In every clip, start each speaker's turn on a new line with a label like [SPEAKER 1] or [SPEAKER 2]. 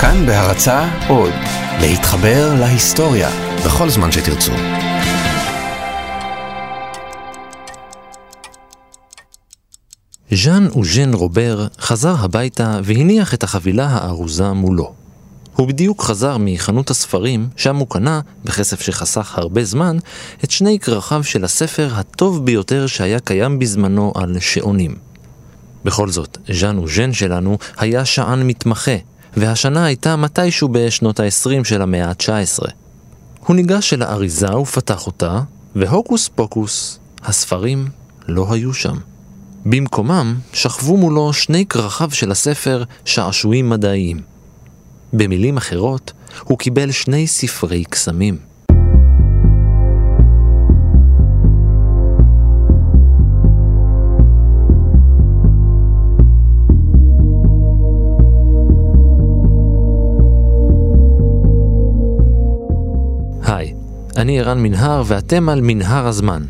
[SPEAKER 1] כאן בהרצה עוד, להתחבר להיסטוריה בכל זמן שתרצו.
[SPEAKER 2] ז'אן אוז'ן רובר חזר הביתה והניח את החבילה הארוזה מולו. הוא בדיוק חזר מחנות הספרים, שם הוא קנה, בכסף שחסך הרבה זמן, את שני כרכיו של הספר הטוב ביותר שהיה קיים בזמנו על שעונים. בכל זאת, ז'אן אוז'ן שלנו היה שען מתמחה, והשנה הייתה מתישהו בשנות ה-20 של המאה ה-19. הוא ניגש אל האריזה ופתח אותה, והוקוס פוקוס, הספרים לא היו שם. במקומם שכבו מולו שני כרכיו של הספר שעשועים מדעיים. במילים אחרות, הוא קיבל שני ספרי קסמים. אני ערן מנהר ואתם על מנהר הזמן.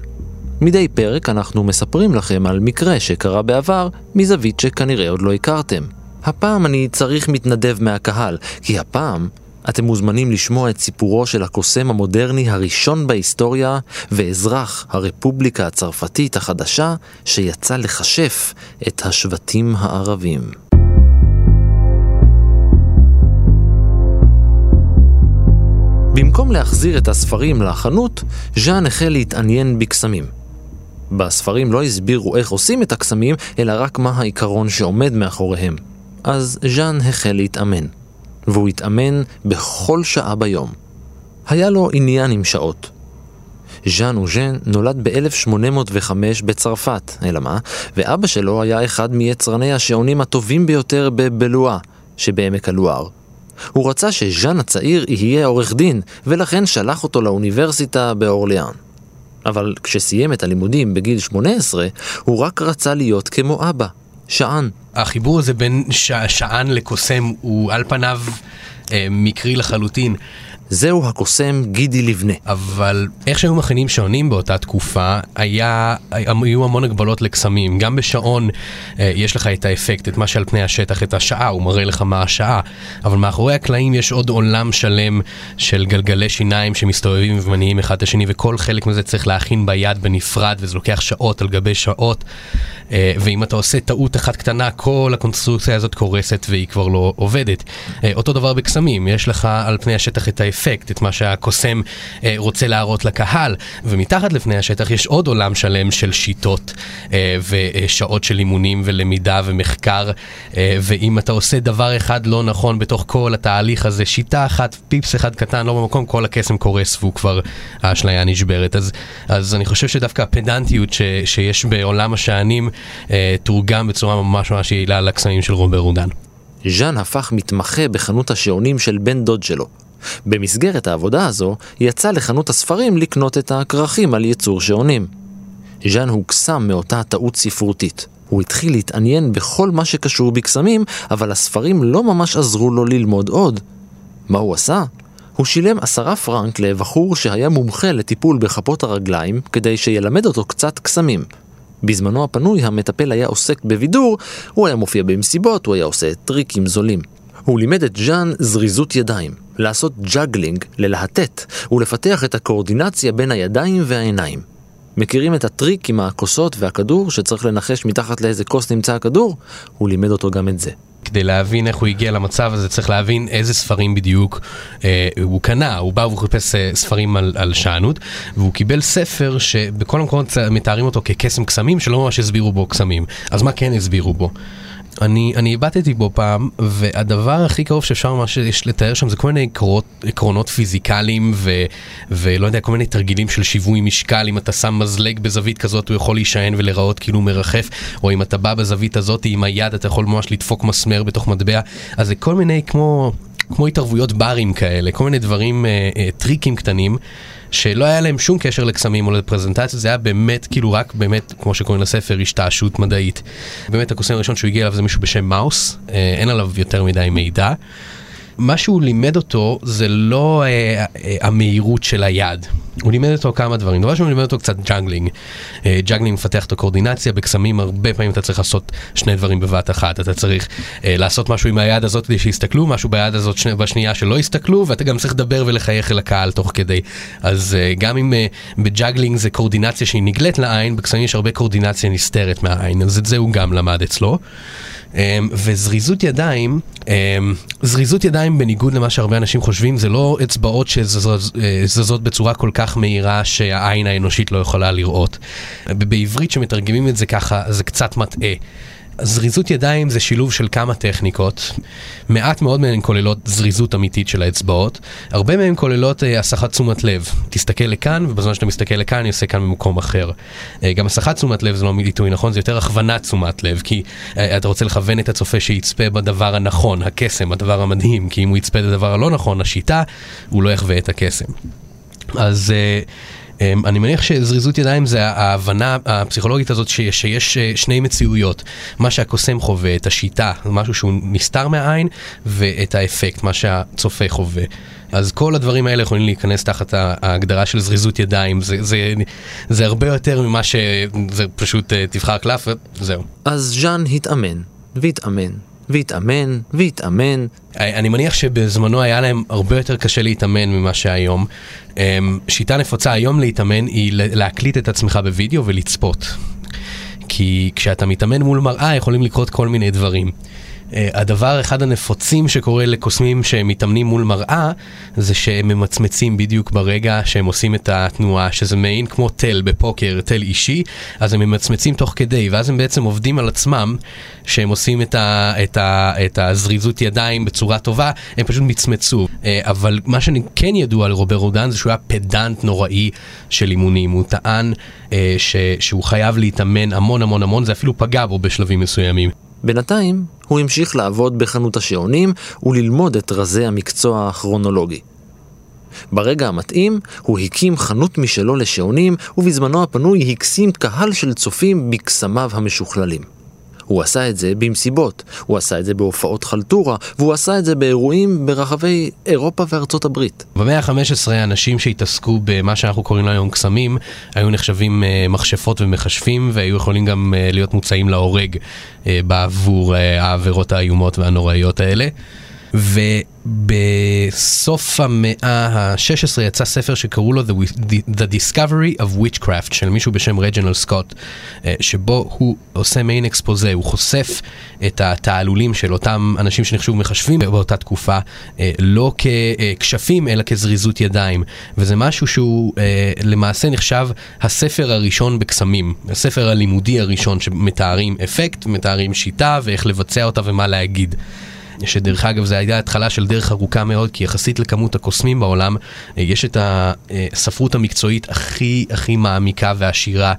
[SPEAKER 2] מדי פרק אנחנו מספרים לכם על מקרה שקרה בעבר מזווית שכנראה עוד לא הכרתם. הפעם אני צריך מתנדב מהקהל, כי הפעם אתם מוזמנים לשמוע את סיפורו של הקוסם המודרני הראשון בהיסטוריה ואזרח הרפובליקה הצרפתית החדשה שיצא לכשף את השבטים הערבים. במקום להחזיר את הספרים לחנות, ז'אן החל להתעניין בקסמים. בספרים לא הסבירו איך עושים את הקסמים, אלא רק מה העיקרון שעומד מאחוריהם. אז ז'אן החל להתאמן, והוא התאמן בכל שעה ביום. היה לו עניין עם שעות. ז'אן אוז'ן נולד ב-1805 בצרפת, אלא מה? ואבא שלו היה אחד מיצרני השעונים הטובים ביותר בבלואה, שבעמק הלואר. הוא רצה שז'אן הצעיר יהיה עורך דין, ולכן שלח אותו לאוניברסיטה באורליאן. אבל כשסיים את הלימודים בגיל 18, הוא רק רצה להיות כמו אבא, שען.
[SPEAKER 3] החיבור הזה בין ש... שען לקוסם הוא על פניו אה, מקרי לחלוטין.
[SPEAKER 2] זהו הקוסם גידי לבנה.
[SPEAKER 3] אבל איך שהיו מכינים שעונים באותה תקופה, היה, היו המון הגבלות לקסמים. גם בשעון אה, יש לך את האפקט, את מה שעל פני השטח, את השעה, הוא מראה לך מה השעה. אבל מאחורי הקלעים יש עוד עולם שלם של גלגלי שיניים שמסתובבים ומניעים אחד את השני, וכל חלק מזה צריך להכין ביד בנפרד, וזה לוקח שעות על גבי שעות. אה, ואם אתה עושה טעות אחת קטנה, כל הקונסטרוקציה הזאת קורסת והיא כבר לא עובדת. אה, אותו דבר בקסמים, יש לך על פני השטח את האפקט, את מה שהקוסם אה, רוצה להראות לקהל, ומתחת לפני השטח יש עוד עולם שלם של שיטות ושעות של אימונים ולמידה ומחקר, ואם אתה עושה דבר אחד לא נכון בתוך כל התהליך הזה, שיטה אחת, פיפס אחד קטן, לא במקום, כל הקסם קורס והוא כבר, האשליה נשברת. אז, אז אני חושב שדווקא הפדנטיות ש, שיש בעולם השענים תורגם בצורה ממש ממש יעילה לקסמים של רובר רודן.
[SPEAKER 2] ז'אן הפך מתמחה בחנות השעונים של בן דוד שלו. במסגרת העבודה הזו, יצא לחנות הספרים לקנות את הכרכים על ייצור שעונים. ז'אן הוקסם מאותה טעות ספרותית. הוא התחיל להתעניין בכל מה שקשור בקסמים, אבל הספרים לא ממש עזרו לו ללמוד עוד. מה הוא עשה? הוא שילם עשרה פרנק לבחור שהיה מומחה לטיפול בכפות הרגליים כדי שילמד אותו קצת קסמים. בזמנו הפנוי המטפל היה עוסק בבידור, הוא היה מופיע במסיבות, הוא היה עושה טריקים זולים. הוא לימד את ז'אן זריזות ידיים, לעשות ג'אגלינג, ללהטט, ולפתח את הקואורדינציה בין הידיים והעיניים. מכירים את הטריק עם הכוסות והכדור שצריך לנחש מתחת לאיזה כוס נמצא הכדור? הוא לימד אותו גם את זה.
[SPEAKER 3] כדי להבין איך הוא הגיע למצב הזה, צריך להבין איזה ספרים בדיוק אה, הוא קנה. הוא בא והוא חיפש אה, ספרים על, על שענות, והוא קיבל ספר שבכל המקומות מתארים אותו כקסם קסמים, שלא ממש הסבירו בו קסמים. אז מה כן הסבירו בו? אני, אני הבטתי בו פעם, והדבר הכי קרוב שאפשר ממש לתאר שם זה כל מיני עקרונות, עקרונות פיזיקליים ו, ולא יודע, כל מיני תרגילים של שיווי משקל, אם אתה שם מזלג בזווית כזאת הוא יכול להישען ולהיראות כאילו מרחף, או אם אתה בא בזווית הזאת עם היד אתה יכול ממש לדפוק מסמר בתוך מטבע, אז זה כל מיני כמו, כמו התערבויות ברים כאלה, כל מיני דברים, אה, אה, טריקים קטנים. שלא היה להם שום קשר לקסמים או לפרזנטציה, זה היה באמת, כאילו רק באמת, כמו שקוראים לספר, השתעשות מדעית. באמת הקוסם הראשון שהוא הגיע אליו זה מישהו בשם מאוס, אה, אין עליו יותר מדי מידע. מה שהוא לימד אותו זה לא אה, אה, המהירות של היד. הוא לימד אותו כמה דברים. דבר ראשון הוא לימד אותו קצת ג'אגלינג. אה, ג'אגלינג מפתח את הקואורדינציה, בקסמים הרבה פעמים אתה צריך לעשות שני דברים בבת אחת. אתה צריך אה, לעשות משהו עם היד הזאת כדי שיסתכלו, משהו ביד הזאת שני, בשנייה שלא יסתכלו, ואתה גם צריך לדבר ולחייך אל הקהל תוך כדי. אז אה, גם אם אה, בג'אגלינג זה קואורדינציה שהיא נגלית לעין, בקסמים יש הרבה קואורדינציה נסתרת מהעין, אז את זה הוא גם למד אצלו. אמ, וזריזות ידיים, אמ, זריזות ידיים בניגוד למה שהרבה אנשים חושבים, זה לא אצבעות שזזות בצורה כל כך מהירה שהעין האנושית לא יכולה לראות. בעברית שמתרגמים את זה ככה, זה קצת מטעה. זריזות ידיים זה שילוב של כמה טכניקות, מעט מאוד מהן כוללות זריזות אמיתית של האצבעות, הרבה מהן כוללות אה, הסחת תשומת לב. תסתכל לכאן, ובזמן שאתה מסתכל לכאן, אני עושה כאן במקום אחר. אה, גם הסחת תשומת לב זה לא עיתוי נכון, זה יותר הכוונת תשומת לב, כי אה, אתה רוצה לכוון את הצופה שיצפה בדבר הנכון, הקסם, הדבר המדהים, כי אם הוא יצפה בדבר הלא נכון, השיטה, הוא לא יחווה את הקסם. אז... אמ, אני מניח שזריזות ידיים זה ההבנה הפסיכולוגית הזאת שיש, שיש אה, שני מציאויות. מה שהקוסם חווה, את השיטה, משהו שהוא נסתר מהעין, ואת האפקט, מה שהצופה חווה. אז כל הדברים האלה יכולים להיכנס תחת ההגדרה של זריזות ידיים. זה, זה, זה הרבה יותר ממה ש... זה פשוט אה, תבחר קלף וזהו.
[SPEAKER 2] אז ז'אן התאמן, והתאמן, והתאמן, והתאמן.
[SPEAKER 3] אני מניח שבזמנו היה להם הרבה יותר קשה להתאמן ממה שהיום. אמ, שיטה נפוצה היום להתאמן היא להקליט את עצמך בווידאו ולצפות. כי כשאתה מתאמן מול מראה יכולים לקרות כל מיני דברים. אה, הדבר אחד הנפוצים שקורה לקוסמים שמתאמנים מול מראה זה שהם ממצמצים בדיוק ברגע שהם עושים את התנועה שזה מעין כמו תל בפוקר, תל אישי אז הם ממצמצים תוך כדי ואז הם בעצם עובדים על עצמם שהם עושים את, ה, את, ה, את הזריזות ידיים בצורה טובה הם פשוט מצמצו. אה, אבל מה שאני כן ידוע על רובר רודן זה שהוא היה פדנט נוראי של אימונים. הוא טען אה, ש, שהוא חייב להתאמן המון המון המון זה אפילו פגע בו בשלבים מסוימים
[SPEAKER 2] בינתיים, הוא המשיך לעבוד בחנות השעונים וללמוד את רזי המקצוע הכרונולוגי. ברגע המתאים, הוא הקים חנות משלו לשעונים, ובזמנו הפנוי הקסים קהל של צופים בקסמיו המשוכללים. הוא עשה את זה במסיבות, הוא עשה את זה בהופעות חלטורה, והוא עשה את זה באירועים ברחבי אירופה וארצות הברית.
[SPEAKER 3] במאה ה-15 אנשים שהתעסקו במה שאנחנו קוראים לו היום קסמים, היו נחשבים uh, מכשפות ומכשפים, והיו יכולים גם uh, להיות מוצאים להורג uh, בעבור העבירות האיומות והנוראיות האלה. ובסוף המאה ה-16 יצא ספר שקראו לו The, The Discovery of Witchcraft של מישהו בשם רג'נל סקוט, אה, שבו הוא עושה מיין אקספוזה, הוא חושף את התעלולים של אותם אנשים שנחשבו מחשבים באותה תקופה, אה, לא ככשפים אלא כזריזות ידיים, וזה משהו שהוא אה, למעשה נחשב הספר הראשון בקסמים, הספר הלימודי הראשון שמתארים אפקט, מתארים שיטה ואיך לבצע אותה ומה להגיד. שדרך אגב זה הייתה התחלה של דרך ארוכה מאוד, כי יחסית לכמות הקוסמים בעולם, אה, יש את הספרות המקצועית הכי הכי מעמיקה ועשירה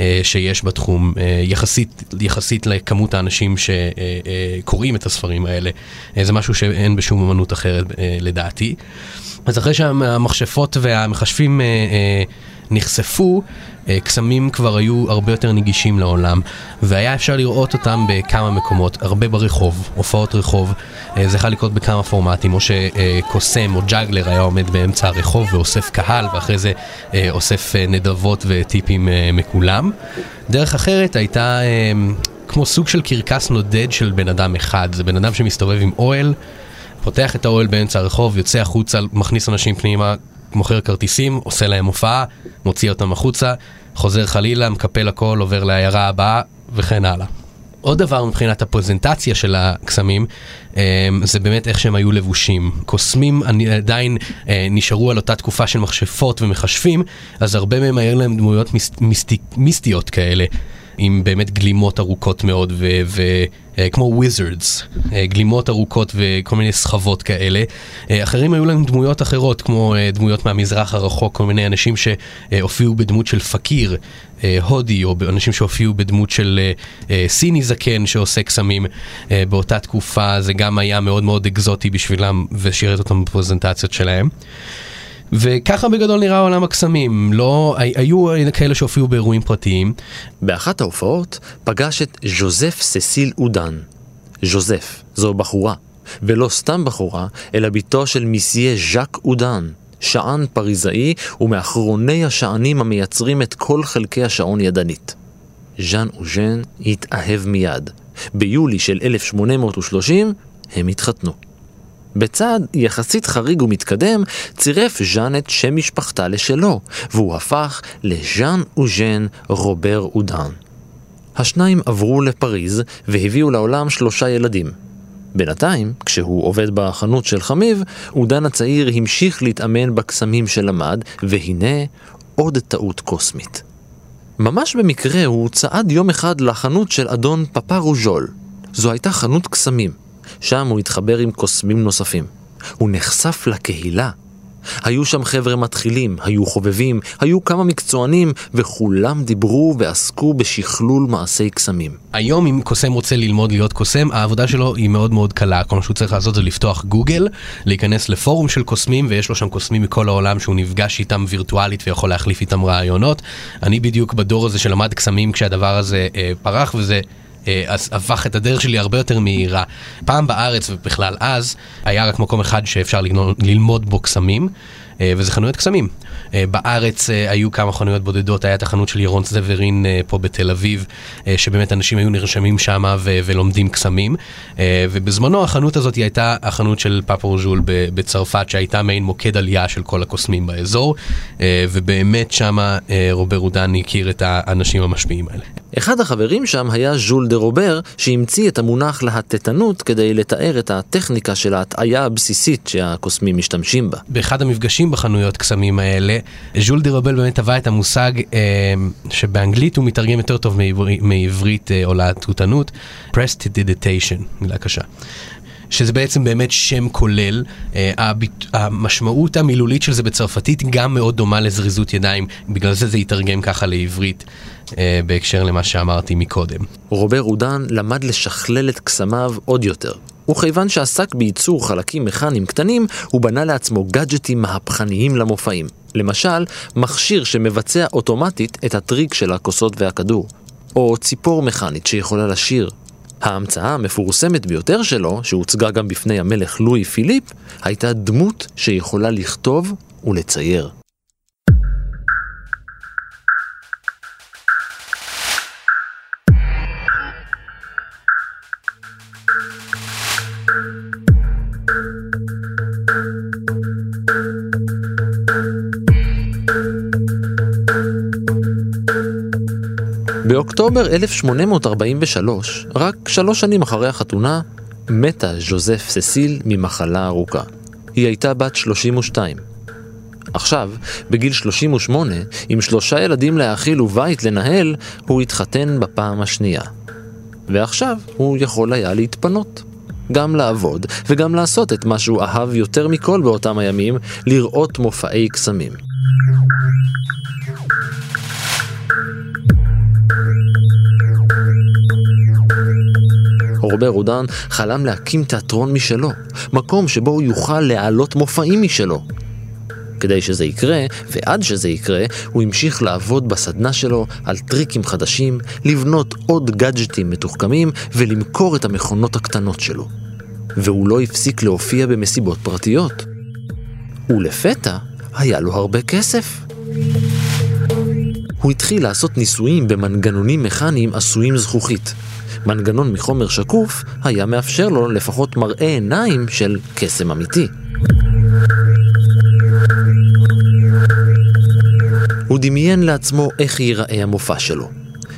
[SPEAKER 3] אה, שיש בתחום, אה, יחסית, יחסית לכמות האנשים שקוראים את הספרים האלה. זה משהו שאין בשום אמנות אחרת לדעתי. אז אחרי שהמכשפות והמכשפים נחשפו, אה, קסמים כבר היו הרבה יותר נגישים לעולם, והיה אפשר לראות אותם בכמה מקומות, הרבה ברחוב, הופעות רחוב, אה, זה יכול לקרות בכמה פורמטים, או שקוסם או ג'אגלר היה עומד באמצע הרחוב ואוסף קהל, ואחרי זה אה, אוסף נדבות וטיפים מכולם. דרך אחרת הייתה כמו סוג של קרקס נודד של בן אדם אחד, זה בן אדם שמסתובב עם אוהל. פותח את האוהל באמצע הרחוב, יוצא החוצה, מכניס אנשים פנימה, מוכר כרטיסים, עושה להם הופעה, מוציא אותם החוצה, חוזר חלילה, מקפל הכל, עובר לעיירה הבאה וכן הלאה. עוד דבר מבחינת הפרזנטציה של הקסמים, אמ, זה באמת איך שהם היו לבושים. קוסמים עדיין אה, נשארו על אותה תקופה של מכשפות ומכשפים, אז הרבה מהם היו להם דמויות מיסטי, מיסטיות כאלה. עם באמת גלימות ארוכות מאוד וכמו uh, וויזרדס, uh, גלימות ארוכות וכל מיני סחבות כאלה. Uh, אחרים היו להם דמויות אחרות, כמו דמויות מהמזרח הרחוק, כל מיני אנשים שהופיעו בדמות של פקיר, הודי, או אנשים שהופיעו בדמות של סיני זקן שעושה קסמים. באותה תקופה זה גם היה מאוד מאוד אקזוטי בשבילם ושירת אותם בפרזנטציות שלהם. וככה בגדול נראה עולם הקסמים, לא, היו כאלה שהופיעו באירועים פרטיים.
[SPEAKER 2] באחת ההופעות פגש את ז'וזף ססיל אודן. ז'וזף, זו בחורה, ולא סתם בחורה, אלא בתו של מיסיה ז'אק אודן, שען פריזאי ומאחרוני השענים המייצרים את כל חלקי השעון ידנית. ז'אן אוז'ן התאהב מיד. ביולי של 1830 הם התחתנו. בצעד יחסית חריג ומתקדם, צירף ז'אן את שם משפחתה לשלו, והוא הפך לז'אן אוז'ן רובר אודן. השניים עברו לפריז והביאו לעולם שלושה ילדים. בינתיים, כשהוא עובד בחנות של חמיב, אודן הצעיר המשיך להתאמן בקסמים שלמד, והנה עוד טעות קוסמית. ממש במקרה הוא צעד יום אחד לחנות של אדון פפרוז'ול. זו הייתה חנות קסמים. שם הוא התחבר עם קוסמים נוספים. הוא נחשף לקהילה. היו שם חבר'ה מתחילים, היו חובבים, היו כמה מקצוענים, וכולם דיברו ועסקו בשכלול מעשי קסמים.
[SPEAKER 3] היום אם קוסם רוצה ללמוד להיות קוסם, העבודה שלו היא מאוד מאוד קלה. כל מה שהוא צריך לעשות זה לפתוח גוגל, להיכנס לפורום של קוסמים, ויש לו שם קוסמים מכל העולם שהוא נפגש איתם וירטואלית ויכול להחליף איתם רעיונות. אני בדיוק בדור הזה שלמד קסמים כשהדבר הזה אה, פרח, וזה... אה, אז הפך את הדרך שלי הרבה יותר מהירה. פעם בארץ ובכלל אז, היה רק מקום אחד שאפשר ללמוד בו קסמים, אה, וזה חנויות קסמים. אה, בארץ היו כמה חנויות בודדות, היה את החנות של ירון זוורין פה בתל אביב, שבאמת אנשים היו נרשמים שם ולומדים קסמים. ובזמנו החנות הזאת היא הייתה החנות של פאפורז'ול בצרפת, שהייתה מעין מוקד עלייה של כל הקוסמים באזור, ובאמת שם רובר רודן הכיר את האנשים המשפיעים האלה.
[SPEAKER 2] אחד החברים שם היה ז'ול דה רובר, שהמציא את המונח להטטנות כדי לתאר את הטכניקה של ההטעיה הבסיסית שהקוסמים משתמשים בה.
[SPEAKER 3] באחד המפגשים בחנויות קסמים האלה, ז'ול דה רובר באמת טבע את המושג אה, שבאנגלית הוא מתרגם יותר טוב מעבר, מעברית אה, או להטוטנות, prestidigitation, מילה קשה. שזה בעצם באמת שם כולל. אה, הביט... המשמעות המילולית של זה בצרפתית גם מאוד דומה לזריזות ידיים, בגלל זה זה יתרגם ככה לעברית. אה, בהקשר למה שאמרתי מקודם.
[SPEAKER 2] רובר אודן למד לשכלל את קסמיו עוד יותר. וכיוון שעסק בייצור חלקים מכניים קטנים, הוא בנה לעצמו גאדג'טים מהפכניים למופעים. למשל, מכשיר שמבצע אוטומטית את הטריק של הכוסות והכדור. או ציפור מכנית שיכולה לשיר. ההמצאה המפורסמת ביותר שלו, שהוצגה גם בפני המלך לואי פיליפ, הייתה דמות שיכולה לכתוב ולצייר. באוקטובר 1843, רק שלוש שנים אחרי החתונה, מתה ז'וזף ססיל ממחלה ארוכה. היא הייתה בת 32. עכשיו, בגיל 38, עם שלושה ילדים להאכיל ובית לנהל, הוא התחתן בפעם השנייה. ועכשיו הוא יכול היה להתפנות. גם לעבוד וגם לעשות את מה שהוא אהב יותר מכל באותם הימים, לראות מופעי קסמים. רובר רודן חלם להקים תיאטרון משלו, מקום שבו הוא יוכל להעלות מופעים משלו. כדי שזה יקרה, ועד שזה יקרה, הוא המשיך לעבוד בסדנה שלו על טריקים חדשים, לבנות עוד גאדג'טים מתוחכמים ולמכור את המכונות הקטנות שלו. והוא לא הפסיק להופיע במסיבות פרטיות. ולפתע היה לו הרבה כסף. הוא התחיל לעשות ניסויים במנגנונים מכניים עשויים זכוכית, מנגנון מחומר שקוף היה מאפשר לו לפחות מראה עיניים של קסם אמיתי. הוא דמיין לעצמו איך ייראה המופע שלו.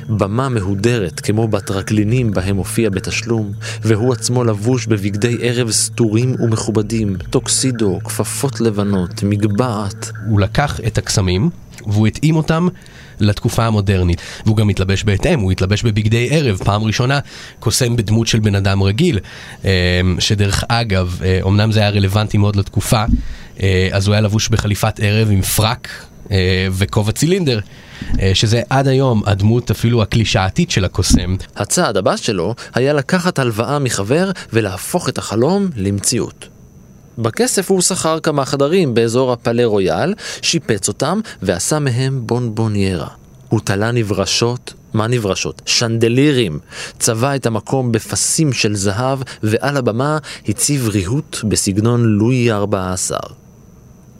[SPEAKER 2] במה מהודרת כמו בטרקלינים בהם הופיע בתשלום, והוא עצמו לבוש בבגדי ערב סתורים ומכובדים, טוקסידו, כפפות לבנות, מגבעת.
[SPEAKER 3] הוא לקח את הקסמים והוא התאים אותם לתקופה המודרנית. והוא גם התלבש בהתאם, הוא התלבש בבגדי ערב, פעם ראשונה קוסם בדמות של בן אדם רגיל, אמ, שדרך אגב, אמנם אה, זה היה רלוונטי מאוד לתקופה, אה, אז הוא היה לבוש בחליפת ערב עם פרק אה, וכובע צילינדר. שזה עד היום הדמות אפילו הקלישאתית של הקוסם.
[SPEAKER 2] הצעד הבא שלו היה לקחת הלוואה מחבר ולהפוך את החלום למציאות. בכסף הוא שכר כמה חדרים באזור הפלה רויאל, שיפץ אותם ועשה מהם בונבוניירה. הוא תלה נברשות מה נברשות? שנדלירים. צבע את המקום בפסים של זהב, ועל הבמה הציב ריהוט בסגנון לואי ה-14.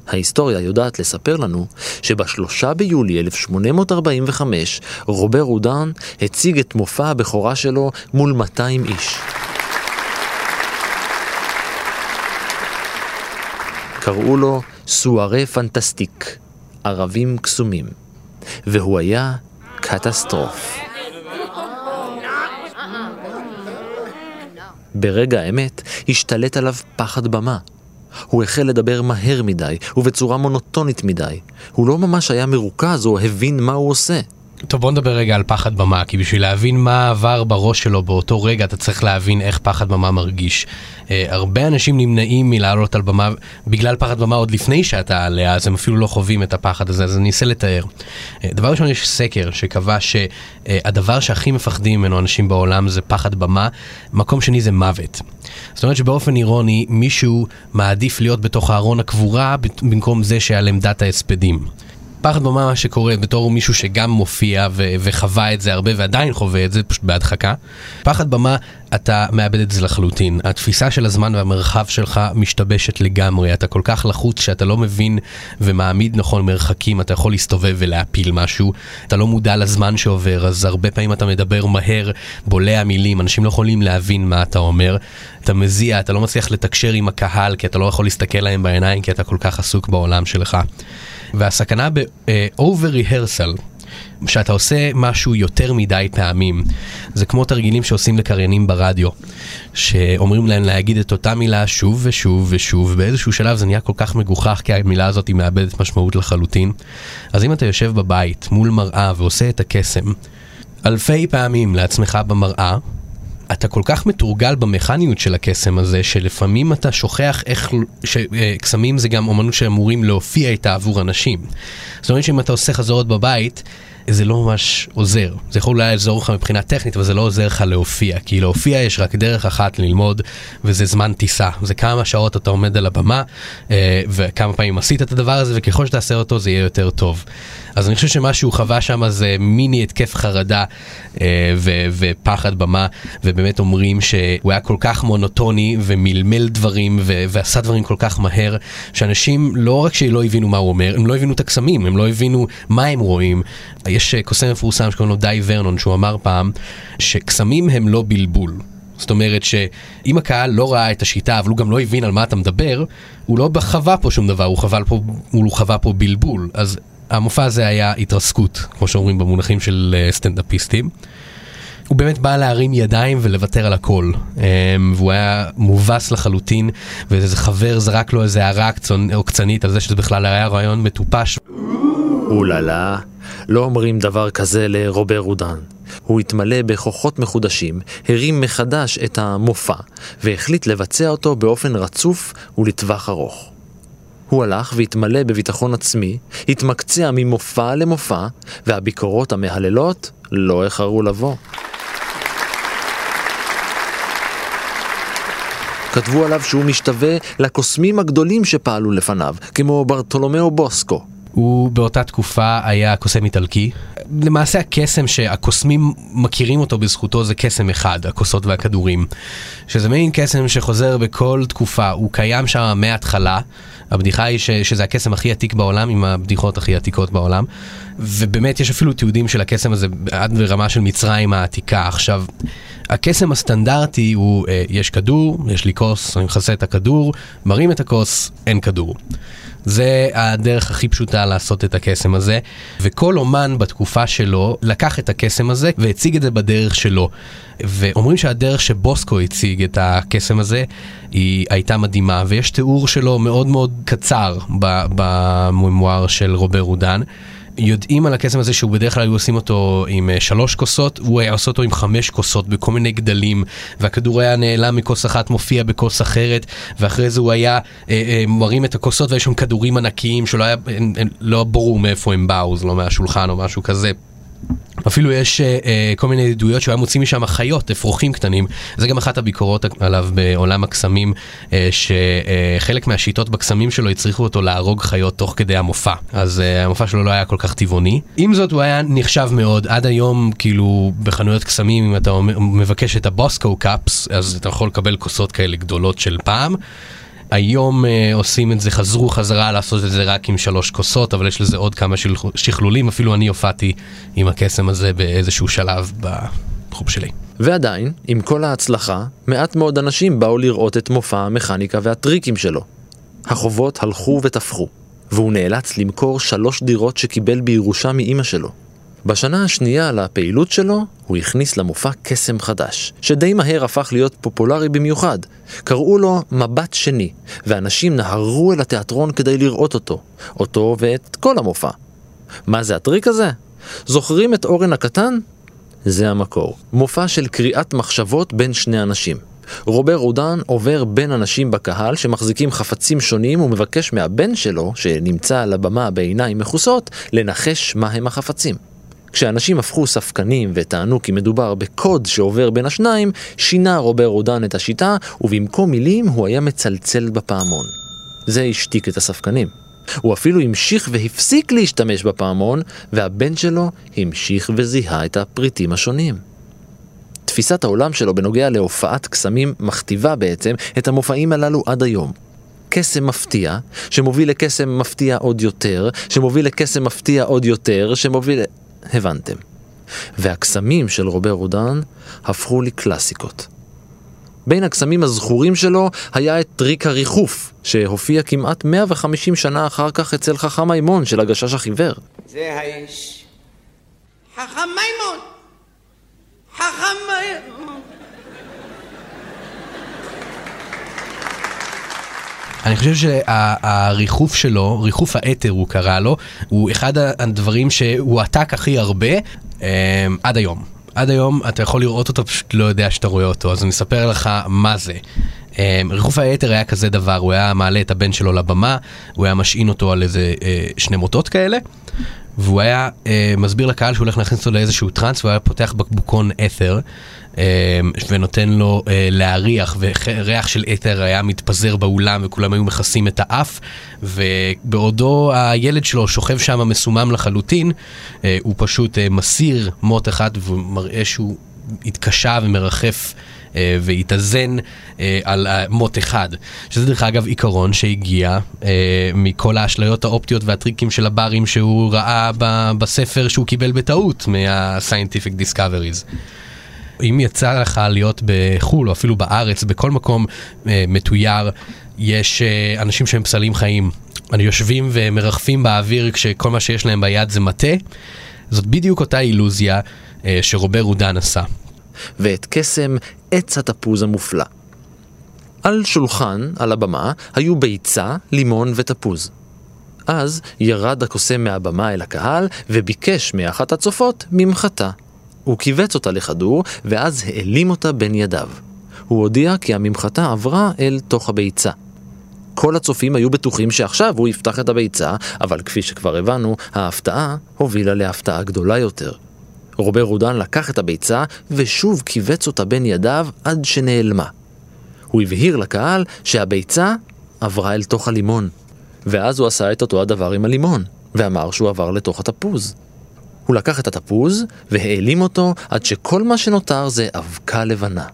[SPEAKER 2] ההיסטוריה יודעת לספר לנו שבשלושה ביולי 1845 רובר רודן הציג את מופע הבכורה שלו מול 200 איש. קראו לו סוארה פנטסטיק, ערבים קסומים, והוא היה קטסטרוף. ברגע האמת השתלט עליו פחד במה. הוא החל לדבר מהר מדי ובצורה מונוטונית מדי. הוא לא ממש היה מרוכז או הבין מה הוא עושה.
[SPEAKER 3] טוב בוא נדבר רגע על פחד במה, כי בשביל להבין מה עבר בראש שלו באותו רגע אתה צריך להבין איך פחד במה מרגיש. Uh, הרבה אנשים נמנעים מלעלות על במה בגלל פחד במה עוד לפני שאתה עליה, אז הם אפילו לא חווים את הפחד הזה, אז אני אנסה לתאר. Uh, דבר ראשון יש סקר שקבע שהדבר uh, שהכי מפחדים ממנו אנשים בעולם זה פחד במה, מקום שני זה מוות. זאת אומרת שבאופן אירוני מישהו מעדיף להיות בתוך הארון הקבורה במקום זה שעל עמדת ההספדים. פחד במה מה שקורה בתור מישהו שגם מופיע ו- וחווה את זה הרבה ועדיין חווה את זה פשוט בהדחקה. פחד במה אתה מאבד את זה לחלוטין. התפיסה של הזמן והמרחב שלך משתבשת לגמרי. אתה כל כך לחוץ שאתה לא מבין ומעמיד נכון מרחקים, אתה יכול להסתובב ולהפיל משהו. אתה לא מודע לזמן שעובר, אז הרבה פעמים אתה מדבר מהר, בולע מילים, אנשים לא יכולים להבין מה אתה אומר. אתה מזיע, אתה לא מצליח לתקשר עם הקהל כי אתה לא יכול להסתכל להם בעיניים כי אתה כל כך עסוק בעולם שלך. והסכנה ב-over rehearsal, שאתה עושה משהו יותר מדי פעמים, זה כמו תרגילים שעושים לקריינים ברדיו, שאומרים להם להגיד את אותה מילה שוב ושוב ושוב, באיזשהו שלב זה נהיה כל כך מגוחך כי המילה הזאת היא מאבדת משמעות לחלוטין. אז אם אתה יושב בבית מול מראה ועושה את הקסם, אלפי פעמים לעצמך במראה, אתה כל כך מתורגל במכניות של הקסם הזה, שלפעמים אתה שוכח איך, שקסמים זה גם אומנות שאמורים להופיע איתה עבור אנשים. זאת אומרת שאם אתה עושה חזרות בבית, זה לא ממש עוזר. זה יכול אולי לעזור לך מבחינה טכנית, אבל זה לא עוזר לך להופיע. כי להופיע יש רק דרך אחת ללמוד, וזה זמן טיסה. זה כמה שעות אתה עומד על הבמה, אה, וכמה פעמים עשית את הדבר הזה, וככל שתעשה אותו זה יהיה יותר טוב. אז אני חושב שמה שהוא חווה שם זה מיני התקף חרדה אה, ו- ופחד במה, ובאמת אומרים שהוא היה כל כך מונוטוני ומלמל דברים ו- ועשה דברים כל כך מהר, שאנשים לא רק שלא הבינו מה הוא אומר, הם לא הבינו את הקסמים, הם לא הבינו מה הם רואים. יש אה, קוסם מפורסם שקוראים לו די ורנון, שהוא אמר פעם שקסמים הם לא בלבול. זאת אומרת שאם הקהל לא ראה את השיטה, אבל הוא גם לא הבין על מה אתה מדבר, הוא לא חווה פה שום דבר, הוא חווה פה, הוא חווה פה בלבול. אז המופע הזה היה התרסקות, כמו שאומרים במונחים של אה, סטנדאפיסטים. הוא באמת בא להרים ידיים ולוותר על הכל. אמ, והוא היה מובס לחלוטין, ואיזה חבר זרק לו איזה הערה עוקצנית על זה שזה בכלל היה רעיון מטופש.
[SPEAKER 2] אוללה, לא אומרים דבר כזה לרובר רודן. הוא התמלא בכוחות מחודשים, הרים מחדש את המופע, והחליט לבצע אותו באופן רצוף ולטווח ארוך. הוא הלך והתמלא בביטחון עצמי, התמקצע ממופע למופע, והביקורות המהללות לא איחרו לבוא. כתבו עליו שהוא משתווה לקוסמים הגדולים שפעלו לפניו, כמו ברטולומיאו בוסקו.
[SPEAKER 3] הוא באותה תקופה היה קוסם איטלקי. למעשה הקסם שהקוסמים מכירים אותו בזכותו זה קסם אחד, הכוסות והכדורים. שזה מין קסם שחוזר בכל תקופה, הוא קיים שם מההתחלה. הבדיחה היא ש, שזה הקסם הכי עתיק בעולם עם הבדיחות הכי עתיקות בעולם. ובאמת יש אפילו תיעודים של הקסם הזה עד לרמה של מצרים העתיקה. עכשיו, הקסם הסטנדרטי הוא, אה, יש כדור, יש לי כוס, אני מכסה את הכדור, מרים את הכוס, אין כדור. זה הדרך הכי פשוטה לעשות את הקסם הזה, וכל אומן בתקופה שלו לקח את הקסם הזה והציג את זה בדרך שלו. ואומרים שהדרך שבוסקו הציג את הקסם הזה היא הייתה מדהימה, ויש תיאור שלו מאוד מאוד קצר בממואר של רובר רודן. יודעים על הקסם הזה שהוא בדרך כלל היו עושים אותו עם אה, שלוש כוסות, הוא היה עושה אותו עם חמש כוסות בכל מיני גדלים, והכדור היה נעלם מכוס אחת, מופיע בכוס אחרת, ואחרי זה הוא היה אה, אה, מרים את הכוסות והיו שם כדורים ענקיים שלא היה, אה, אה, לא ברור מאיפה הם באו, זה לא מהשולחן או משהו כזה. אפילו יש uh, uh, כל מיני עדויות שהוא היה מוציא משם חיות, אפרוחים קטנים. זה גם אחת הביקורות עליו בעולם הקסמים, uh, שחלק מהשיטות בקסמים שלו הצריכו אותו להרוג חיות תוך כדי המופע. אז uh, המופע שלו לא היה כל כך טבעוני. עם זאת הוא היה נחשב מאוד, עד היום כאילו בחנויות קסמים, אם אתה מבקש את הבוסקו קאפס, אז אתה יכול לקבל כוסות כאלה גדולות של פעם. היום אה, עושים את זה, חזרו חזרה לעשות את זה רק עם שלוש כוסות, אבל יש לזה עוד כמה שכלולים, אפילו אני הופעתי עם הקסם הזה באיזשהו שלב בתחום שלי.
[SPEAKER 2] ועדיין, עם כל ההצלחה, מעט מאוד אנשים באו לראות את מופע המכניקה והטריקים שלו. החובות הלכו ותפחו, והוא נאלץ למכור שלוש דירות שקיבל בירושה מאימא שלו. בשנה השנייה לפעילות שלו, הוא הכניס למופע קסם חדש, שדי מהר הפך להיות פופולרי במיוחד. קראו לו מבט שני, ואנשים נהרו אל התיאטרון כדי לראות אותו, אותו ואת כל המופע. מה זה הטריק הזה? זוכרים את אורן הקטן? זה המקור. מופע של קריאת מחשבות בין שני אנשים. רובר רודן עובר בין אנשים בקהל שמחזיקים חפצים שונים ומבקש מהבן שלו, שנמצא על הבמה בעיניים מכוסות, לנחש מהם החפצים. כשאנשים הפכו ספקנים וטענו כי מדובר בקוד שעובר בין השניים, שינה רובר רודן את השיטה, ובמקום מילים הוא היה מצלצל בפעמון. זה השתיק את הספקנים. הוא אפילו המשיך והפסיק להשתמש בפעמון, והבן שלו המשיך וזיהה את הפריטים השונים. תפיסת העולם שלו בנוגע להופעת קסמים מכתיבה בעצם את המופעים הללו עד היום. קסם מפתיע, שמוביל לקסם מפתיע עוד יותר, שמוביל לקסם מפתיע עוד יותר, שמוביל... הבנתם. והקסמים של רובר רודן הפכו לקלאסיקות. בין הקסמים הזכורים שלו היה את טריק הריחוף, שהופיע כמעט 150 שנה אחר כך אצל חכם מימון של הגשש החיוור.
[SPEAKER 4] זה האיש. חכם מימון! חכם מימון!
[SPEAKER 3] אני חושב שהריחוף שלו, ריחוף האתר הוא קרא לו, הוא אחד הדברים שהוא עתק הכי הרבה um, עד היום. עד היום אתה יכול לראות אותו, פשוט לא יודע שאתה רואה אותו, אז אני אספר לך מה זה. Um, ריחוף היתר היה כזה דבר, הוא היה מעלה את הבן שלו לבמה, הוא היה משעין אותו על איזה uh, שני מוטות כאלה, והוא היה uh, מסביר לקהל שהוא הולך להכניס אותו לאיזשהו טראנס, והוא היה פותח בקבוקון אתר, אמ, ונותן לו אה, להריח, וריח של אתר היה מתפזר באולם וכולם היו מכסים את האף, ובעודו הילד שלו שוכב שם מסומם לחלוטין, אה, הוא פשוט אה, מסיר מוט אחד ומראה שהוא התקשה ומרחף. והתאזן על מוט אחד, שזה דרך אגב עיקרון שהגיע מכל האשליות האופטיות והטריקים של הברים שהוא ראה בספר שהוא קיבל בטעות מה-scientific discoveries. אם יצא לך להיות בחו"ל או אפילו בארץ, בכל מקום אה, מתויר, יש אה, אנשים שהם פסלים חיים. אני יושבים ומרחפים באוויר כשכל מה שיש להם ביד זה מטה. זאת בדיוק אותה אילוזיה אה, שרובר רודן עשה.
[SPEAKER 2] ואת קסם עץ התפוז המופלא. על שולחן, על הבמה, היו ביצה, לימון ותפוז. אז ירד הקוסם מהבמה אל הקהל וביקש מאחת הצופות ממחטה. הוא כיווץ אותה לכדור, ואז העלים אותה בין ידיו. הוא הודיע כי הממחטה עברה אל תוך הביצה. כל הצופים היו בטוחים שעכשיו הוא יפתח את הביצה, אבל כפי שכבר הבנו, ההפתעה הובילה להפתעה גדולה יותר. רובר רודן לקח את הביצה ושוב כיווץ אותה בין ידיו עד שנעלמה. הוא הבהיר לקהל שהביצה עברה אל תוך הלימון. ואז הוא עשה את אותו הדבר עם הלימון, ואמר שהוא עבר לתוך התפוז. הוא לקח את התפוז והעלים אותו עד שכל מה שנותר זה אבקה לבנה.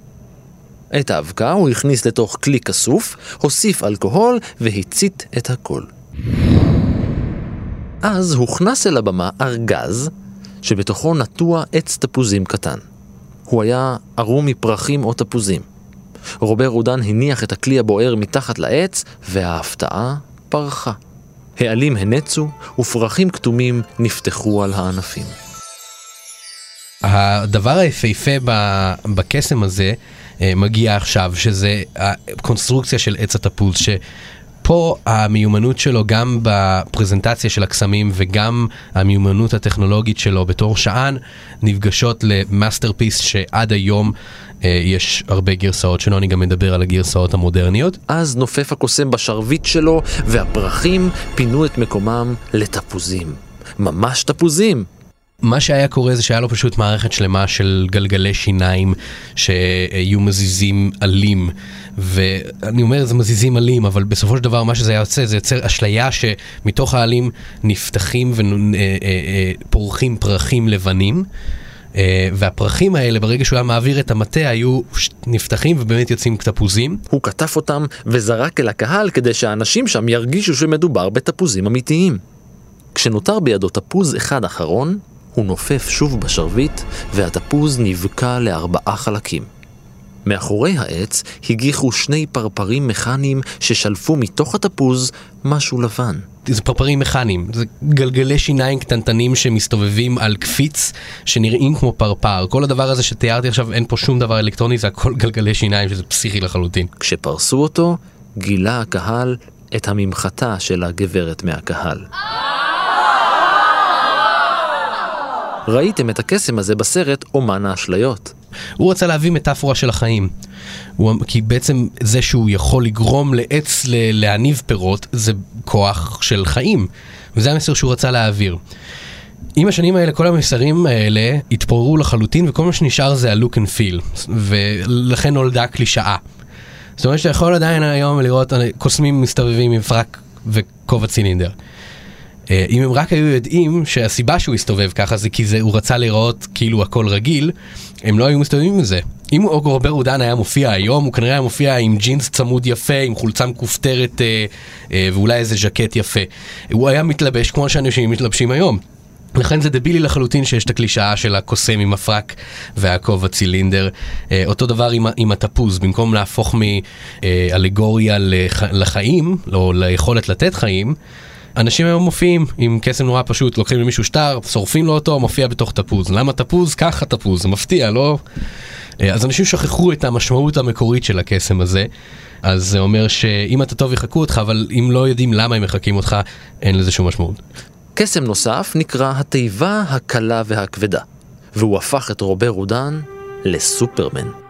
[SPEAKER 2] את האבקה הוא הכניס לתוך כלי כסוף, הוסיף אלכוהול והצית את הכל. אז הוכנס אל הבמה ארגז שבתוכו נטוע עץ תפוזים קטן. הוא היה ערום מפרחים או תפוזים. רובר רודן הניח את הכלי הבוער מתחת לעץ, וההפתעה פרחה. העלים הנצו ופרחים כתומים נפתחו על הענפים.
[SPEAKER 3] הדבר היפהפה בקסם הזה אה, מגיע עכשיו, שזה הקונסטרוקציה של עץ התפוז, שפה המיומנות שלו גם בפרזנטציה של הקסמים וגם המיומנות הטכנולוגית שלו בתור שען נפגשות ל masterpiece שעד היום אה, יש הרבה גרסאות שלו, אני גם מדבר על הגרסאות המודרניות.
[SPEAKER 2] אז נופף הקוסם בשרביט שלו, והפרחים פינו את מקומם לתפוזים. ממש תפוזים.
[SPEAKER 3] מה שהיה קורה זה שהיה לו פשוט מערכת שלמה של גלגלי שיניים שהיו מזיזים עלים ואני אומר זה מזיזים עלים אבל בסופו של דבר מה שזה היה יוצא זה יוצר אשליה שמתוך העלים נפתחים ופורחים פרחים לבנים אה, והפרחים האלה ברגע שהוא היה מעביר את המטה היו נפתחים ובאמת יוצאים תפוזים.
[SPEAKER 2] הוא כתף אותם וזרק אל הקהל כדי שהאנשים שם ירגישו שמדובר בתפוזים אמיתיים. כשנותר בידו תפוז אחד אחרון, הוא נופף שוב בשרביט, והתפוז נבקע לארבעה חלקים. מאחורי העץ הגיחו שני פרפרים מכניים ששלפו מתוך התפוז משהו לבן.
[SPEAKER 3] זה פרפרים מכניים, זה גלגלי שיניים קטנטנים שמסתובבים על קפיץ שנראים כמו פרפר. כל הדבר הזה שתיארתי עכשיו אין פה שום דבר אלקטרוני, זה הכל גלגלי שיניים שזה פסיכי לחלוטין.
[SPEAKER 2] כשפרסו אותו, גילה הקהל את הממחטה של הגברת מהקהל. ראיתם את הקסם הזה בסרט אומן האשליות.
[SPEAKER 3] הוא רצה להביא מטאפורה של החיים. הוא, כי בעצם זה שהוא יכול לגרום לעץ ל- להניב פירות זה כוח של חיים. וזה המסר שהוא רצה להעביר. עם השנים האלה כל המסרים האלה התפוררו לחלוטין וכל מה שנשאר זה ה-look and feel ולכן נולדה הקלישאה. זאת אומרת שאתה יכול עדיין היום לראות קוסמים מסתובבים עם פרק וכובע צילינדר. אה, אם הם רק היו יודעים שהסיבה שהוא הסתובב ככה זה כי זה, הוא רצה להיראות כאילו הכל רגיל, הם לא היו מסתובבים עם זה. אם רובר אודן היה מופיע היום, הוא כנראה היה מופיע עם ג'ינס צמוד יפה, עם חולצה מכופתרת אה, אה, ואולי איזה ז'קט יפה. הוא היה מתלבש כמו שאנשים מתלבשים היום. לכן זה דבילי לחלוטין שיש את הקלישאה של הקוסם עם הפרק והכובע צילינדר. אה, אותו דבר עם, עם התפוז, במקום להפוך מאלגוריה לח, לחיים, או ליכולת לתת חיים, אנשים היום מופיעים עם קסם נורא פשוט, לוקחים למישהו שטר, שורפים לו אותו, מופיע בתוך תפוז. למה תפוז? ככה תפוז, זה מפתיע, לא? אה, אז אנשים שכחו את המשמעות המקורית של הקסם הזה. אז זה אומר שאם אתה טוב יחקו אותך, אבל אם לא יודעים למה הם מחקים אותך, אין לזה שום משמעות.
[SPEAKER 2] קסם נוסף נקרא התיבה הקלה והכבדה, והוא הפך את רובר רודן לסופרמן.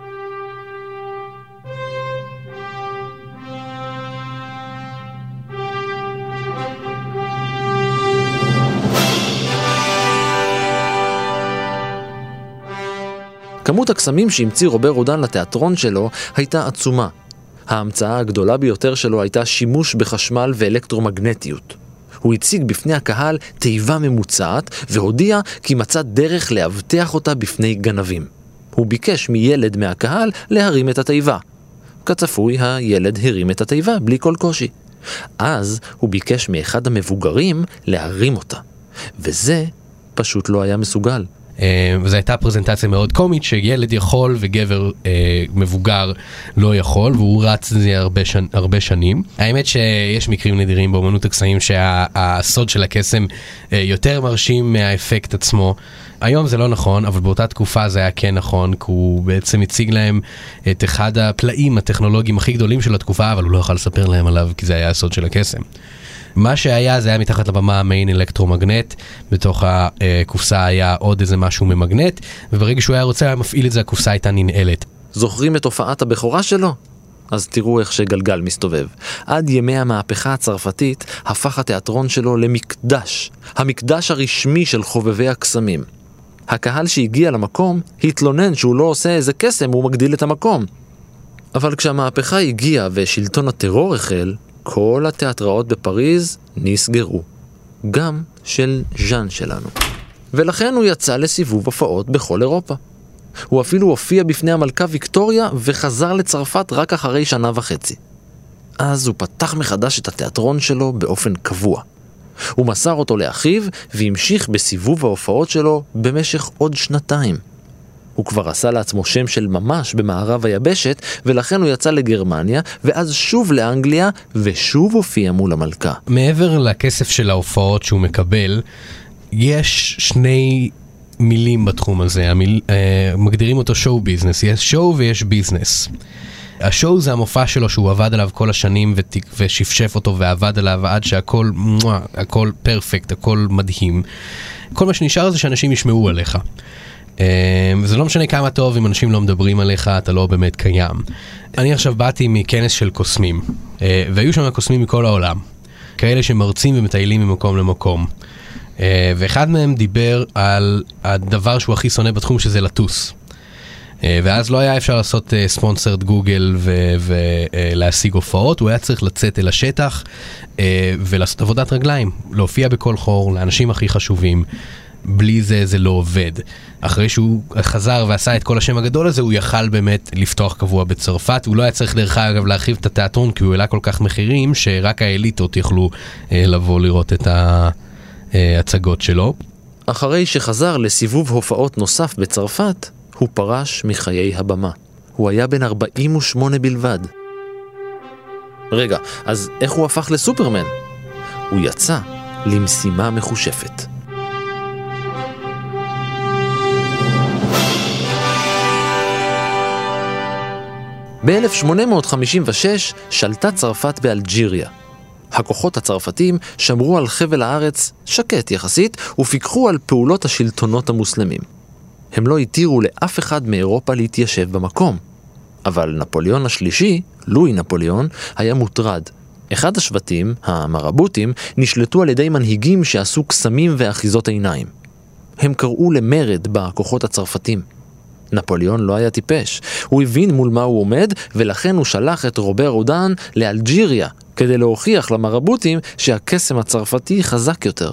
[SPEAKER 2] כמות הקסמים שהמציא רובר רודן לתיאטרון שלו הייתה עצומה. ההמצאה הגדולה ביותר שלו הייתה שימוש בחשמל ואלקטרומגנטיות. הוא הציג בפני הקהל תיבה ממוצעת והודיע כי מצא דרך לאבטח אותה בפני גנבים. הוא ביקש מילד מהקהל להרים את התיבה. כצפוי, הילד הרים את התיבה בלי כל קושי. אז הוא ביקש מאחד המבוגרים להרים אותה. וזה פשוט לא היה מסוגל.
[SPEAKER 3] אה, וזו הייתה פרזנטציה מאוד קומית שילד יכול וגבר אה, מבוגר לא יכול והוא רץ לזה הרבה, שנ, הרבה שנים. האמת שיש מקרים נדירים באמנות הקסמים שהסוד של הקסם אה, יותר מרשים מהאפקט עצמו. היום זה לא נכון, אבל באותה תקופה זה היה כן נכון, כי הוא בעצם הציג להם את אחד הפלאים הטכנולוגיים הכי גדולים של התקופה, אבל הוא לא יכל לספר להם עליו כי זה היה הסוד של הקסם. מה שהיה זה היה מתחת לבמה המיין אלקטרומגנט, בתוך הקופסה היה עוד איזה משהו ממגנט, וברגע שהוא היה רוצה היה מפעיל את זה הקופסה הייתה ננעלת.
[SPEAKER 2] זוכרים את הופעת הבכורה שלו? אז תראו איך שגלגל מסתובב. עד ימי המהפכה הצרפתית הפך התיאטרון שלו למקדש, המקדש הרשמי של חובבי הקסמים. הקהל שהגיע למקום התלונן שהוא לא עושה איזה קסם, הוא מגדיל את המקום. אבל כשהמהפכה הגיעה ושלטון הטרור החל, כל התיאטראות בפריז נסגרו. גם של ז'אן שלנו. ולכן הוא יצא לסיבוב הופעות בכל אירופה. הוא אפילו הופיע בפני המלכה ויקטוריה וחזר לצרפת רק אחרי שנה וחצי. אז הוא פתח מחדש את התיאטרון שלו באופן קבוע. הוא מסר אותו לאחיו והמשיך בסיבוב ההופעות שלו במשך עוד שנתיים. הוא כבר עשה לעצמו שם של ממש במערב היבשת, ולכן הוא יצא לגרמניה, ואז שוב לאנגליה, ושוב הופיע מול המלכה.
[SPEAKER 3] מעבר לכסף של ההופעות שהוא מקבל, יש שני מילים בתחום הזה, המיל, אה, מגדירים אותו שואו ביזנס, יש שואו ויש ביזנס. השואו זה המופע שלו שהוא עבד עליו כל השנים ותק, ושפשף אותו ועבד עליו עד שהכל, מואה, הכל פרפקט, הכל מדהים. כל מה שנשאר זה שאנשים ישמעו עליך. אמ, וזה לא משנה כמה טוב אם אנשים לא מדברים עליך, אתה לא באמת קיים. אני עכשיו באתי מכנס של קוסמים, אה, והיו שם קוסמים מכל העולם. כאלה שמרצים ומטיילים ממקום למקום. אה, ואחד מהם דיבר על הדבר שהוא הכי שונא בתחום שזה לטוס. אה, ואז לא היה אפשר לעשות ספונסרד גוגל ולהשיג הופעות, הוא היה צריך לצאת אל השטח ולעשות עבודת רגליים, להופיע בכל חור לאנשים הכי חשובים. בלי זה זה לא עובד. אחרי שהוא חזר ועשה את כל השם הגדול הזה, הוא יכל באמת לפתוח קבוע בצרפת. הוא לא היה צריך דרך אגב להרחיב את התיאטרון, כי הוא העלה כל כך מחירים, שרק האליטות יכלו אה, לבוא לראות את ההצגות שלו.
[SPEAKER 2] אחרי שחזר לסיבוב הופעות נוסף בצרפת, הוא פרש מחיי הבמה. הוא היה בן 48 בלבד. רגע, אז איך הוא הפך לסופרמן? הוא יצא למשימה מחושפת. ב-1856 שלטה צרפת באלג'יריה. הכוחות הצרפתים שמרו על חבל הארץ שקט יחסית ופיקחו על פעולות השלטונות המוסלמים. הם לא התירו לאף אחד מאירופה להתיישב במקום. אבל נפוליאון השלישי, לואי נפוליאון, היה מוטרד. אחד השבטים, המרבוטים, נשלטו על ידי מנהיגים שעשו קסמים ואחיזות עיניים. הם קראו למרד בכוחות הצרפתים. נפוליאון לא היה טיפש. הוא הבין מול מה הוא עומד, ולכן הוא שלח את רובר אודן לאלג'יריה, כדי להוכיח למרבוטים שהקסם הצרפתי חזק יותר.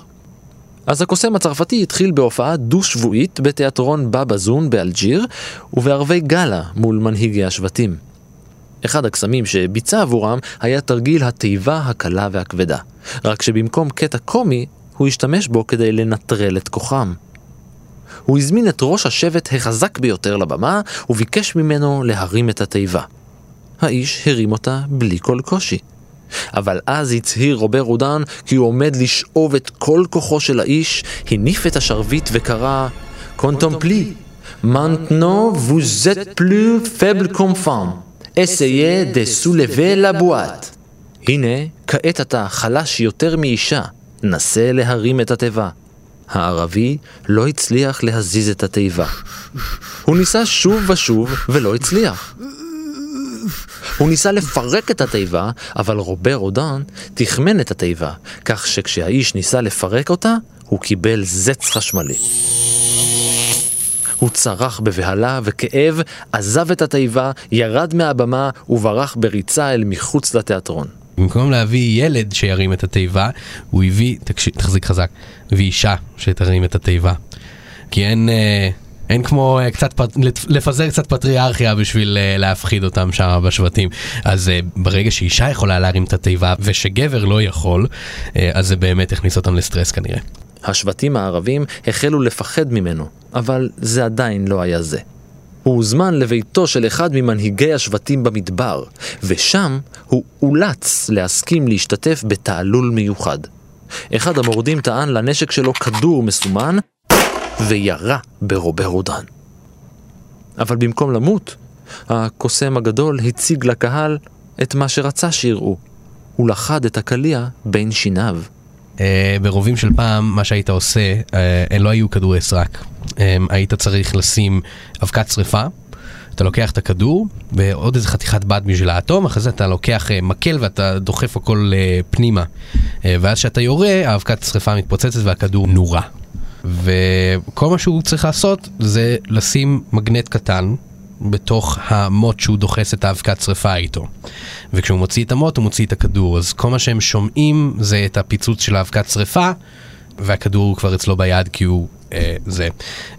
[SPEAKER 2] אז הקוסם הצרפתי התחיל בהופעה דו-שבועית בתיאטרון בבא זון באלג'יר, ובערבי גאלה מול מנהיגי השבטים. אחד הקסמים שביצע עבורם היה תרגיל התיבה הקלה והכבדה. רק שבמקום קטע קומי, הוא השתמש בו כדי לנטרל את כוחם. הוא הזמין את ראש השבט החזק ביותר לבמה, וביקש ממנו להרים את התיבה. האיש הרים אותה בלי כל קושי. אבל אז הצהיר רובר רודן כי הוא עומד לשאוב את כל כוחו של האיש, הניף את השרביט וקרא קונטומפלי, plus faible qu'un femme, essayez de soulever la boîte. הנה, כעת אתה חלש יותר מאישה, נסה להרים את התיבה. הערבי לא הצליח להזיז את התיבה. הוא ניסה שוב ושוב ולא הצליח. הוא ניסה לפרק את התיבה, אבל רובר אודן תחמן את התיבה, כך שכשהאיש ניסה לפרק אותה, הוא קיבל זץ חשמלי. הוא צרח בבהלה וכאב, עזב את התיבה, ירד מהבמה וברח בריצה אל מחוץ לתיאטרון.
[SPEAKER 3] במקום להביא ילד שירים את התיבה, הוא הביא, תקשיב, תחזיק חזק, הביא אישה שתרים את התיבה. כי אין, אה, אין כמו אה, קצת, לפזר קצת פטריארכיה בשביל אה, להפחיד אותם שם בשבטים. אז ברגע שאישה יכולה להרים את התיבה ושגבר לא יכול, אז זה באמת הכניס אותם לסטרס כנראה.
[SPEAKER 2] השבטים הערבים החלו לפחד ממנו, אבל זה עדיין לא היה זה. הוא הוזמן לביתו של אחד ממנהיגי השבטים במדבר, ושם הוא אולץ להסכים להשתתף בתעלול מיוחד. אחד המורדים טען לנשק שלו כדור מסומן, וירה ברובר רודן. אבל במקום למות, הקוסם הגדול הציג לקהל את מה שרצה שיראו. הוא לכד את הקליע בין שיניו.
[SPEAKER 3] Uh, ברובים של פעם, מה שהיית עושה, uh, לא היו כדורי סרק. היית צריך לשים אבקת שרפה, אתה לוקח את הכדור ועוד איזה חתיכת בד בשביל האטום, אחרי זה אתה לוקח uh, מקל ואתה דוחף הכל uh, פנימה. Uh, ואז כשאתה יורה, האבקת שרפה מתפוצצת והכדור נורה. וכל מה שהוא צריך לעשות זה לשים מגנט קטן בתוך המוט שהוא דוחס את האבקת שרפה איתו. וכשהוא מוציא את המוט הוא מוציא את הכדור, אז כל מה שהם שומעים זה את הפיצוץ של האבקת שרפה, והכדור הוא כבר אצלו ביד כי הוא אה, זה.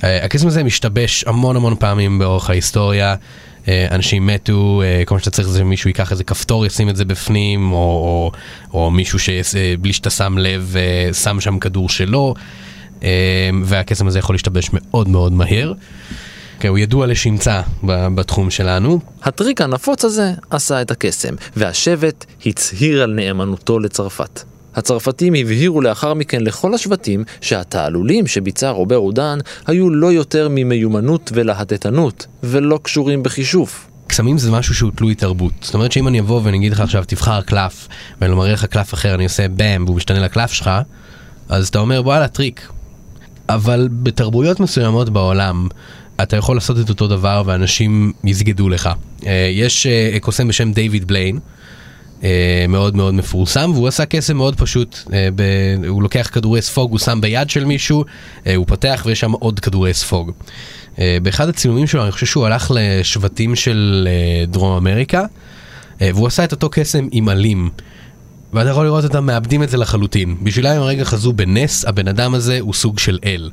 [SPEAKER 3] אה, הקסם הזה משתבש המון המון פעמים באורך ההיסטוריה. אה, אנשים מתו, אה, כל מה שאתה צריך זה שמישהו ייקח איזה כפתור, ישים את זה בפנים, או, או, או מישהו שבלי שאתה שם לב, אה, שם שם כדור שלו, והקסם הזה יכול להשתבש מאוד מאוד מהר. כן, הוא ידוע לשמצה בתחום שלנו.
[SPEAKER 2] הטריק הנפוץ הזה עשה את הקסם, והשבט הצהיר על נאמנותו לצרפת. הצרפתים הבהירו לאחר מכן לכל השבטים שהתעלולים שביצע רובר אודן היו לא יותר ממיומנות ולהטטנות, ולא קשורים בכישוף.
[SPEAKER 3] קסמים זה משהו שהוא תלוי תרבות. זאת אומרת שאם אני אבוא ואני אגיד לך עכשיו תבחר קלף, ואני מראה לך קלף אחר, אני עושה bam והוא משתנה לקלף שלך, אז אתה אומר וואלה טריק. אבל בתרבויות מסוימות בעולם, אתה יכול לעשות את אותו דבר ואנשים יסגדו לך. אה, יש אה, קוסם בשם דיוויד בליין, מאוד מאוד מפורסם, והוא עשה קסם מאוד פשוט. אה, ב... הוא לוקח כדורי ספוג, הוא שם ביד של מישהו, אה, הוא פותח ויש שם עוד כדורי ספוג. אה, באחד הצילומים שלו, אני חושב שהוא הלך לשבטים של אה, דרום אמריקה, אה, והוא עשה את אותו קסם עם עלים. ואתה יכול לראות אותם מאבדים את זה לחלוטין. בשבילם הרגע חזו בנס, הבן אדם הזה הוא סוג של אל.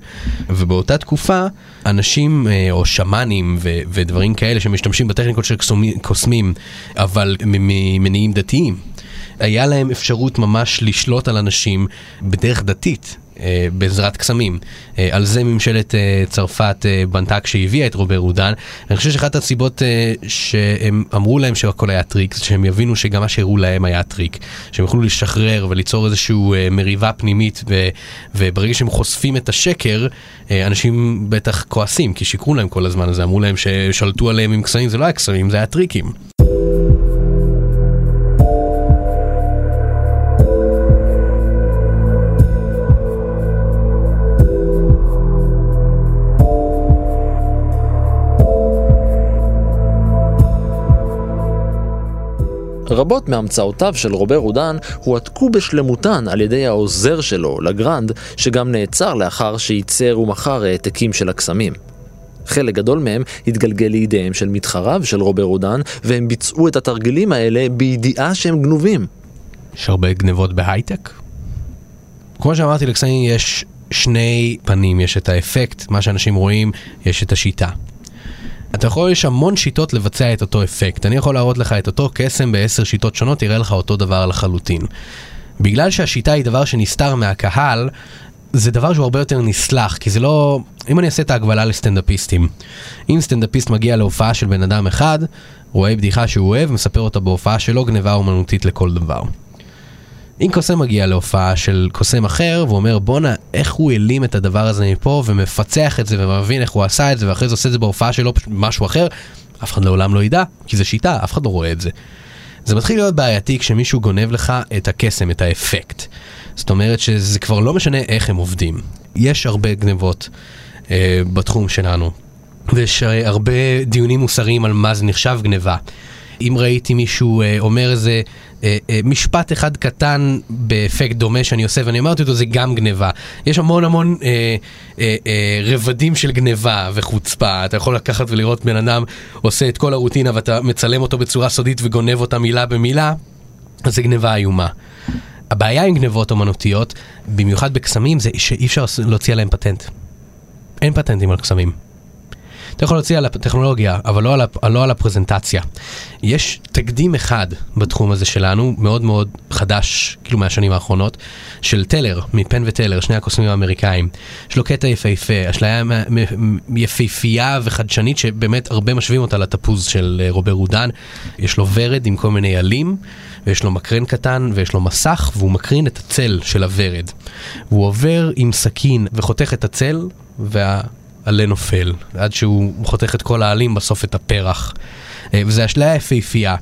[SPEAKER 3] ובאותה תקופה, אנשים אה, או שמאנים ודברים כאלה שמשתמשים בטכניקות של קוסמים, אבל ממניעים דתיים, היה להם אפשרות ממש לשלוט על אנשים בדרך דתית. אה, בעזרת קסמים. אה, על זה ממשלת אה, צרפת בנתה כשהביאה את רובר רודן. אני חושב שאחת הסיבות שהם אמרו להם שהכל היה טריק, זה שהם יבינו שגם מה שהראו להם היה טריק. שהם יוכלו לשחרר וליצור איזושהי מריבה פנימית, ו, וברגע שהם חושפים את השקר, אנשים בטח כועסים, כי שיקרו להם כל הזמן הזה, אמרו להם ששלטו עליהם עם קסמים, זה לא היה קסמים, זה היה טריקים.
[SPEAKER 2] רבות מהמצאותיו של רובר רודן הועתקו בשלמותן על ידי העוזר שלו, לגרנד, שגם נעצר לאחר שייצר ומכר העתקים של הקסמים. חלק גדול מהם התגלגל לידיהם של מתחריו של רובר רודן, והם ביצעו את התרגילים האלה בידיעה שהם גנובים.
[SPEAKER 3] יש הרבה גנבות בהייטק. כמו שאמרתי, לקסמים יש שני פנים, יש את האפקט, מה שאנשים רואים, יש את השיטה. אתה יכול, יש המון שיטות לבצע את אותו אפקט. אני יכול להראות לך את אותו קסם בעשר שיטות שונות, יראה לך אותו דבר לחלוטין. בגלל שהשיטה היא דבר שנסתר מהקהל, זה דבר שהוא הרבה יותר נסלח, כי זה לא... אם אני אעשה את ההגבלה לסטנדאפיסטים, אם סטנדאפיסט מגיע להופעה של בן אדם אחד, רואה בדיחה שהוא אוהב, מספר אותה בהופעה שלו, גניבה אומנותית לכל דבר. אם קוסם מגיע להופעה של קוסם אחר, והוא אומר בואנה, איך הוא העלים את הדבר הזה מפה, ומפצח את זה, ומבין איך הוא עשה את זה, ואחרי זה עושה את זה בהופעה שלו משהו אחר, אף אחד לעולם לא ידע, כי זה שיטה, אף אחד לא רואה את זה. זה מתחיל להיות בעייתי כשמישהו גונב לך את הקסם, את האפקט. זאת אומרת שזה כבר לא משנה איך הם עובדים. יש הרבה גנבות אה, בתחום שלנו, ויש אה, הרבה דיונים מוסריים על מה זה נחשב גניבה. אם ראיתי מישהו אה, אומר איזה אה, אה, משפט אחד קטן באפקט דומה שאני עושה ואני אמרתי אותו זה גם גניבה. יש המון המון אה, אה, אה, רבדים של גניבה וחוצפה. אתה יכול לקחת ולראות בן אדם עושה את כל הרוטינה ואתה מצלם אותו בצורה סודית וגונב אותה מילה במילה, אז זה גניבה איומה. הבעיה עם גנבות אומנותיות, במיוחד בקסמים, זה שאי אפשר להוציא עליהם פטנט. אין פטנטים על קסמים. אתה יכול להוציא על הטכנולוגיה, אבל לא על, הפ- לא על הפרזנטציה. יש תקדים אחד בתחום הזה שלנו, מאוד מאוד חדש, כאילו מהשנים האחרונות, של טלר, מפן וטלר, שני הקוסמים האמריקאים. יש לו קטע יפהפה, אשליה יפהפייה וחדשנית, שבאמת הרבה משווים אותה לתפוז של אה, רובר רודן. יש לו ורד עם כל מיני עלים, ויש לו מקרן קטן, ויש לו מסך, והוא מקרין את הצל של הוורד. והוא עובר עם סכין וחותך את הצל, וה... עלה נופל, עד שהוא חותך את כל העלים, בסוף את הפרח. אה, וזה אשליה יפהפייה.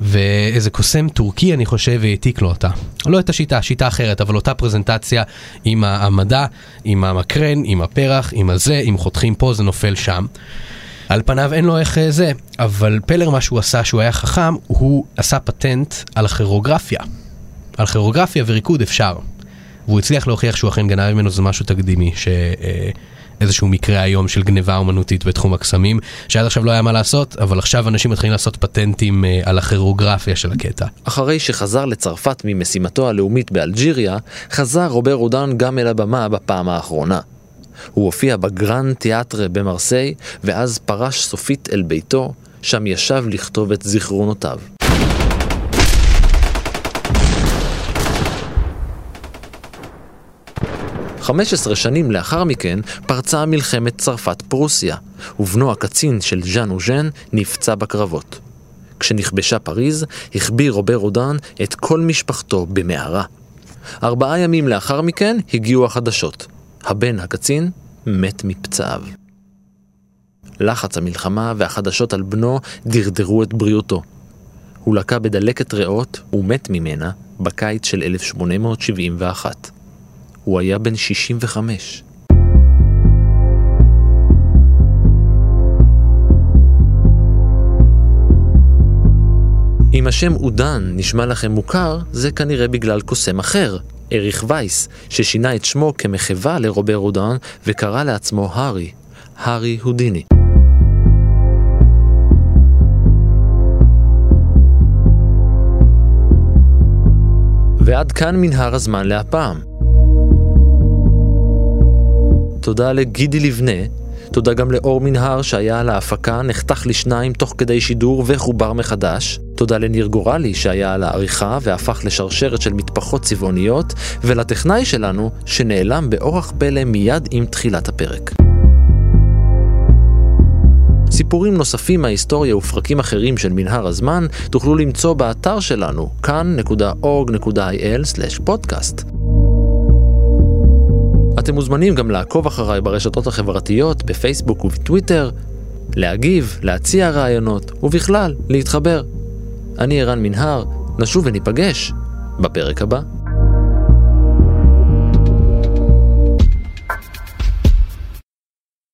[SPEAKER 3] ואיזה קוסם טורקי, אני חושב, העתיק לו אותה. לא את השיטה, שיטה אחרת, אבל אותה פרזנטציה עם העמדה, עם המקרן, עם הפרח, עם הזה, אם חותכים פה זה נופל שם. על פניו אין לו איך אה, זה, אבל פלר מה שהוא עשה, שהוא היה חכם, הוא עשה פטנט על הכירוגרפיה. על כירוגרפיה וריקוד אפשר. והוא הצליח להוכיח שהוא אכן גנב ממנו, זה משהו תקדימי, ש... איזשהו מקרה היום של גניבה אומנותית בתחום הקסמים, שעד עכשיו לא היה מה לעשות, אבל עכשיו אנשים מתחילים לעשות פטנטים אה, על הכוריאוגרפיה של הקטע.
[SPEAKER 2] אחרי שחזר לצרפת ממשימתו הלאומית באלג'יריה, חזר רובר רודן גם אל הבמה בפעם האחרונה. הוא הופיע בגרנד תיאטרה במרסיי, ואז פרש סופית אל ביתו, שם ישב לכתוב את זיכרונותיו. 15 שנים לאחר מכן פרצה מלחמת צרפת פרוסיה, ובנו הקצין של ז'אן אוז'ן נפצע בקרבות. כשנכבשה פריז, החביא רובר רודן את כל משפחתו במערה. ארבעה ימים לאחר מכן הגיעו החדשות. הבן הקצין מת מפצעיו. לחץ המלחמה והחדשות על בנו דרדרו את בריאותו. הוא לקה בדלקת ריאות ומת ממנה בקיץ של 1871. הוא היה בן 65. אם השם עודן נשמע לכם מוכר, זה כנראה בגלל קוסם אחר, אריך וייס, ששינה את שמו כמחווה לרובר עודן וקרא לעצמו הארי, הארי הודיני. ועד כאן מנהר הזמן להפעם. תודה לגידי לבנה, תודה גם לאור מנהר שהיה על ההפקה, נחתך לשניים תוך כדי שידור וחובר מחדש. תודה לניר גורלי שהיה על העריכה והפך לשרשרת של מטפחות צבעוניות, ולטכנאי שלנו שנעלם באורח פלא מיד עם תחילת הפרק. סיפורים נוספים מההיסטוריה ופרקים אחרים של מנהר הזמן תוכלו למצוא באתר שלנו כאן.org.il/פודקאסט. אתם מוזמנים גם לעקוב אחריי ברשתות החברתיות, בפייסבוק ובטוויטר, להגיב, להציע רעיונות, ובכלל, להתחבר. אני ערן מנהר, נשוב וניפגש בפרק הבא.